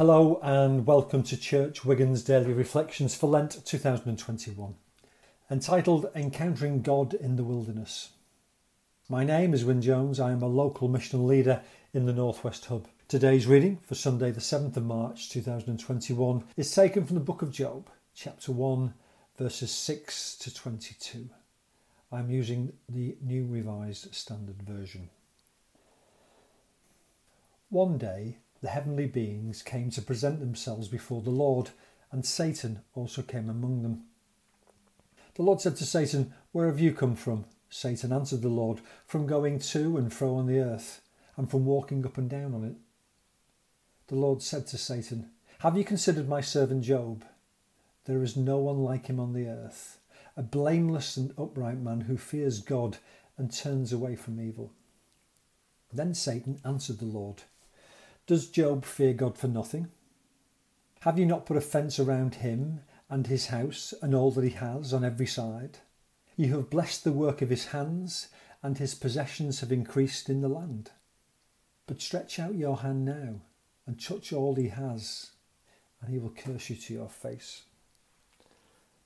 Hello and welcome to Church Wigan's Daily Reflections for Lent 2021, entitled Encountering God in the Wilderness. My name is Wyn Jones. I am a local missional leader in the Northwest Hub. Today's reading for Sunday, the 7th of March 2021, is taken from the book of Job, chapter 1, verses 6 to 22. I'm using the New Revised Standard Version. One day, the heavenly beings came to present themselves before the Lord, and Satan also came among them. The Lord said to Satan, Where have you come from? Satan answered the Lord, From going to and fro on the earth, and from walking up and down on it. The Lord said to Satan, Have you considered my servant Job? There is no one like him on the earth, a blameless and upright man who fears God and turns away from evil. Then Satan answered the Lord, does Job fear God for nothing? Have you not put a fence around him and his house and all that he has on every side? You have blessed the work of his hands, and his possessions have increased in the land. But stretch out your hand now and touch all he has, and he will curse you to your face.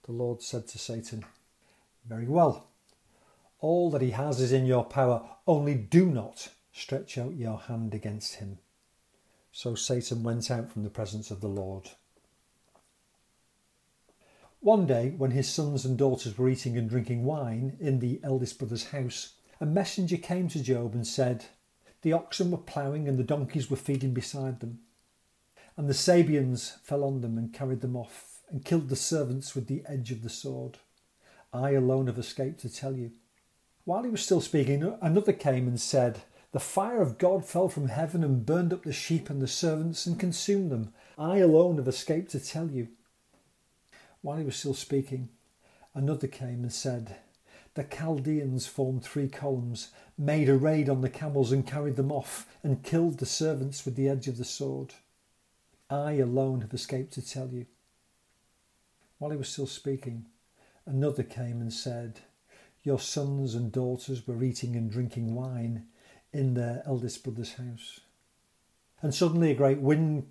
The Lord said to Satan, Very well. All that he has is in your power, only do not stretch out your hand against him. So Satan went out from the presence of the Lord. One day, when his sons and daughters were eating and drinking wine in the eldest brother's house, a messenger came to Job and said, The oxen were ploughing and the donkeys were feeding beside them. And the Sabeans fell on them and carried them off and killed the servants with the edge of the sword. I alone have escaped to tell you. While he was still speaking, another came and said, the fire of God fell from heaven and burned up the sheep and the servants and consumed them. I alone have escaped to tell you. While he was still speaking, another came and said, The Chaldeans formed three columns, made a raid on the camels and carried them off, and killed the servants with the edge of the sword. I alone have escaped to tell you. While he was still speaking, another came and said, Your sons and daughters were eating and drinking wine in their eldest brother's house. And suddenly a great wind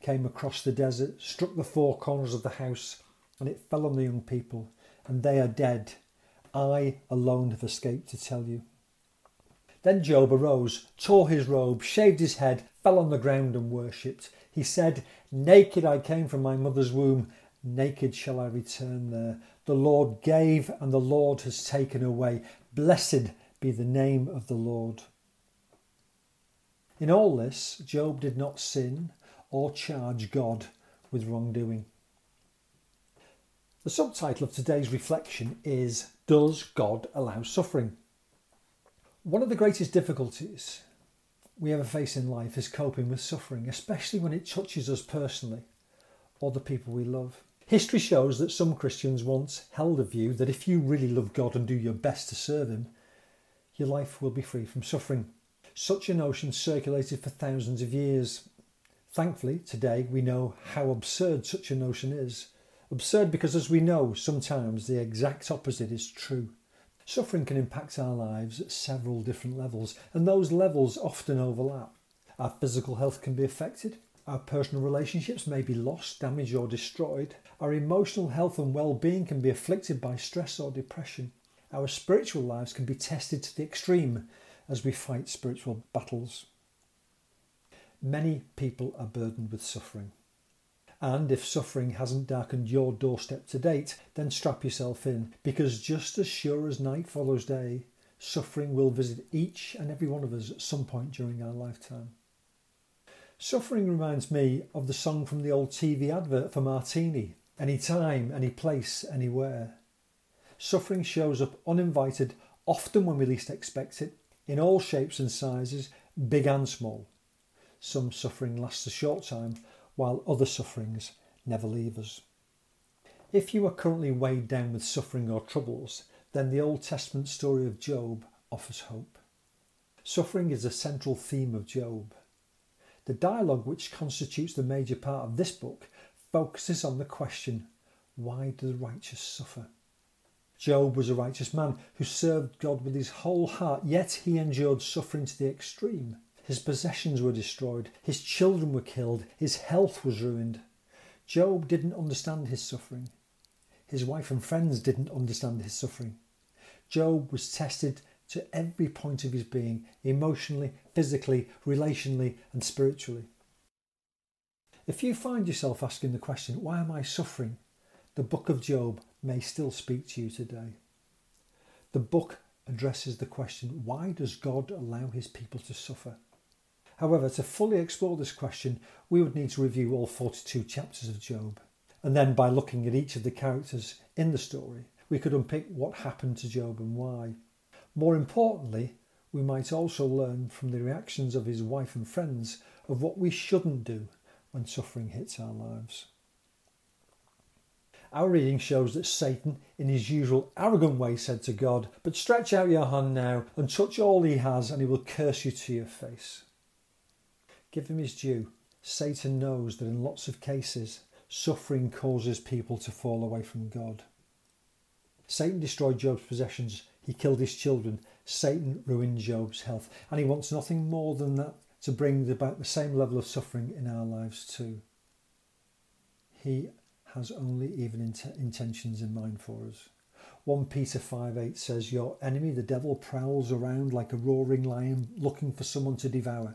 came across the desert, struck the four corners of the house, and it fell on the young people, and they are dead. I alone have escaped to tell you. Then Job arose, tore his robe, shaved his head, fell on the ground and worshipped. He said, Naked I came from my mother's womb, naked shall I return there. The Lord gave, and the Lord has taken away. Blessed be the name of the Lord. In all this, Job did not sin or charge God with wrongdoing. The subtitle of today's reflection is Does God Allow Suffering? One of the greatest difficulties we ever face in life is coping with suffering, especially when it touches us personally or the people we love. History shows that some Christians once held a view that if you really love God and do your best to serve Him, your life will be free from suffering. Such a notion circulated for thousands of years. Thankfully, today we know how absurd such a notion is. Absurd because, as we know, sometimes the exact opposite is true. Suffering can impact our lives at several different levels, and those levels often overlap. Our physical health can be affected, our personal relationships may be lost, damaged, or destroyed. Our emotional health and well being can be afflicted by stress or depression. Our spiritual lives can be tested to the extreme as we fight spiritual battles. Many people are burdened with suffering. And if suffering hasn't darkened your doorstep to date, then strap yourself in, because just as sure as night follows day, suffering will visit each and every one of us at some point during our lifetime. Suffering reminds me of the song from the old TV advert for Martini any time, any place, anywhere. Suffering shows up uninvited, often when we least expect it, in all shapes and sizes, big and small. Some suffering lasts a short time, while other sufferings never leave us. If you are currently weighed down with suffering or troubles, then the Old Testament story of Job offers hope. Suffering is a central theme of Job. The dialogue which constitutes the major part of this book focuses on the question why do the righteous suffer? Job was a righteous man who served God with his whole heart, yet he endured suffering to the extreme. His possessions were destroyed, his children were killed, his health was ruined. Job didn't understand his suffering. His wife and friends didn't understand his suffering. Job was tested to every point of his being, emotionally, physically, relationally, and spiritually. If you find yourself asking the question, why am I suffering? The book of Job may still speak to you today. The book addresses the question, why does God allow his people to suffer? However, to fully explore this question, we would need to review all 42 chapters of Job. And then, by looking at each of the characters in the story, we could unpick what happened to Job and why. More importantly, we might also learn from the reactions of his wife and friends of what we shouldn't do when suffering hits our lives. Our reading shows that Satan, in his usual arrogant way, said to God, But stretch out your hand now and touch all he has, and he will curse you to your face. Give him his due. Satan knows that in lots of cases, suffering causes people to fall away from God. Satan destroyed Job's possessions, he killed his children, Satan ruined Job's health, and he wants nothing more than that to bring about the same level of suffering in our lives too. He has only even int- intentions in mind for us. 1 Peter 5 8 says, Your enemy, the devil, prowls around like a roaring lion looking for someone to devour.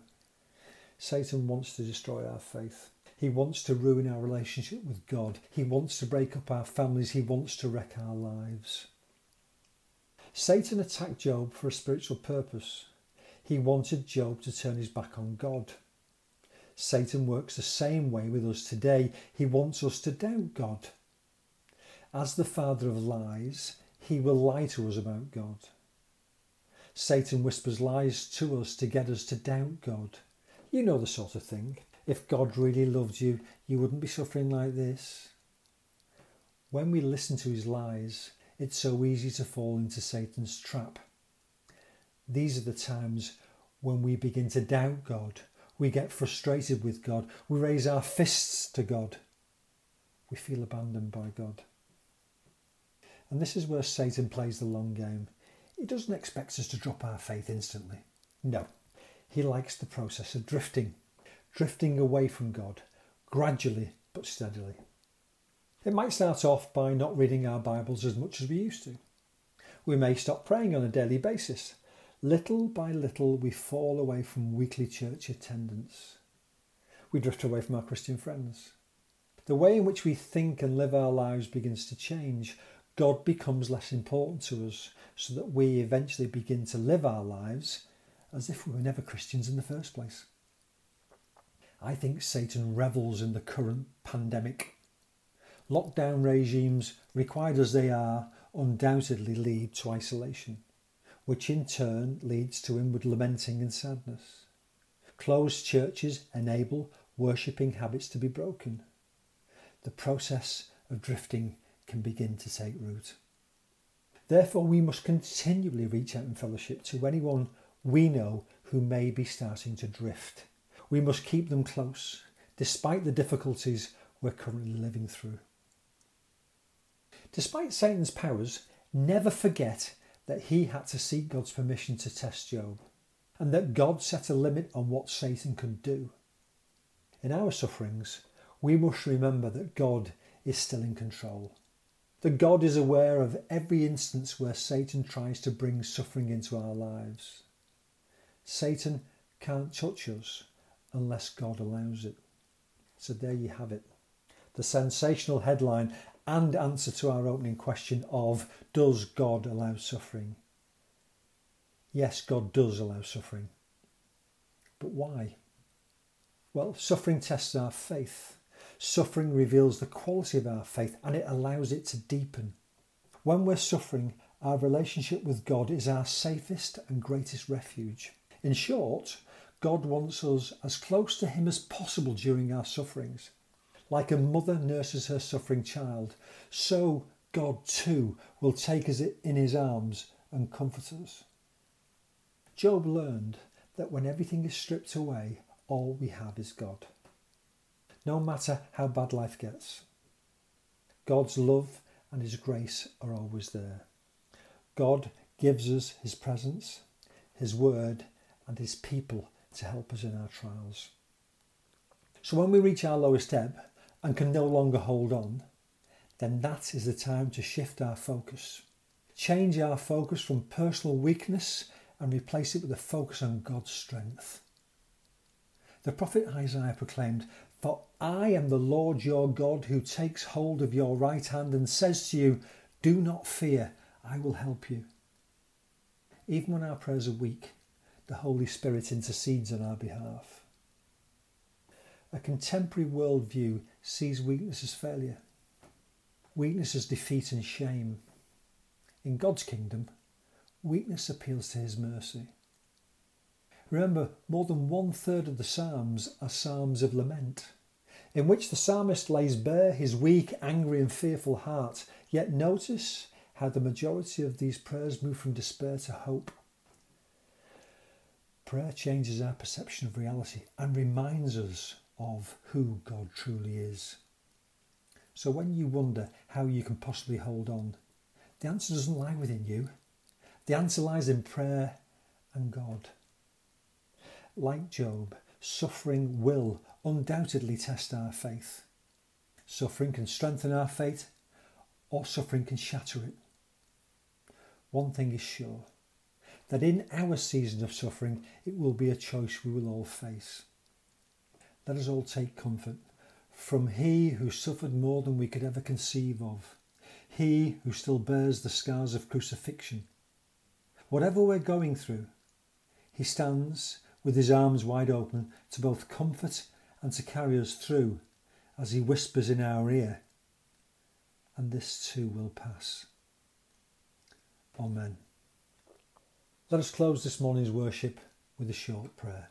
Satan wants to destroy our faith. He wants to ruin our relationship with God. He wants to break up our families. He wants to wreck our lives. Satan attacked Job for a spiritual purpose. He wanted Job to turn his back on God. Satan works the same way with us today. He wants us to doubt God. As the father of lies, he will lie to us about God. Satan whispers lies to us to get us to doubt God. You know the sort of thing. If God really loved you, you wouldn't be suffering like this. When we listen to his lies, it's so easy to fall into Satan's trap. These are the times when we begin to doubt God. We get frustrated with God. We raise our fists to God. We feel abandoned by God. And this is where Satan plays the long game. He doesn't expect us to drop our faith instantly. No, he likes the process of drifting, drifting away from God, gradually but steadily. It might start off by not reading our Bibles as much as we used to. We may stop praying on a daily basis. Little by little, we fall away from weekly church attendance. We drift away from our Christian friends. The way in which we think and live our lives begins to change. God becomes less important to us, so that we eventually begin to live our lives as if we were never Christians in the first place. I think Satan revels in the current pandemic. Lockdown regimes, required as they are, undoubtedly lead to isolation, which in turn leads to inward lamenting and sadness. Closed churches enable worshipping habits to be broken. The process of drifting can begin to take root. Therefore, we must continually reach out in fellowship to anyone we know who may be starting to drift. We must keep them close, despite the difficulties we're currently living through. Despite Satan's powers, never forget that he had to seek God's permission to test Job, and that God set a limit on what Satan could do. In our sufferings, we must remember that God is still in control. That God is aware of every instance where Satan tries to bring suffering into our lives. Satan can't touch us unless God allows it. So there you have it. The sensational headline and answer to our opening question of Does God allow suffering? Yes, God does allow suffering. But why? Well, suffering tests our faith. Suffering reveals the quality of our faith and it allows it to deepen. When we're suffering, our relationship with God is our safest and greatest refuge. In short, God wants us as close to Him as possible during our sufferings. Like a mother nurses her suffering child, so God too will take us in His arms and comfort us. Job learned that when everything is stripped away, all we have is God. No matter how bad life gets, God's love and His grace are always there. God gives us His presence, His word, and his people to help us in our trials. So when we reach our lowest ebb and can no longer hold on, then that is the time to shift our focus. Change our focus from personal weakness and replace it with a focus on God's strength. The prophet Isaiah proclaimed, For I am the Lord your God who takes hold of your right hand and says to you, Do not fear, I will help you. Even when our prayers are weak, the Holy Spirit intercedes on our behalf. A contemporary worldview sees weakness as failure, weakness as defeat and shame. In God's kingdom, weakness appeals to his mercy. Remember, more than one third of the Psalms are Psalms of lament, in which the psalmist lays bare his weak, angry, and fearful heart. Yet notice how the majority of these prayers move from despair to hope. Prayer changes our perception of reality and reminds us of who God truly is. So when you wonder how you can possibly hold on, the answer doesn't lie within you. The answer lies in prayer and God. Like Job, suffering will undoubtedly test our faith. Suffering can strengthen our faith, or suffering can shatter it. One thing is sure that in our season of suffering, it will be a choice we will all face. Let us all take comfort from He who suffered more than we could ever conceive of, He who still bears the scars of crucifixion. Whatever we're going through, He stands with his arms wide open to both comfort and to carry us through as he whispers in our ear, and this too will pass. Amen. Let us close this morning's worship with a short prayer.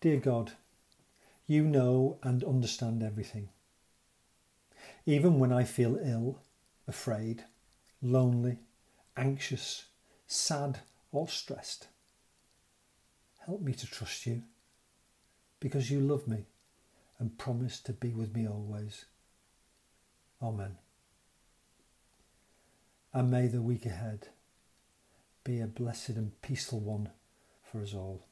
Dear God, you know and understand everything. Even when I feel ill, afraid, lonely, anxious, sad, or stressed, Help me to trust you because you love me and promise to be with me always. Amen. And may the week ahead be a blessed and peaceful one for us all.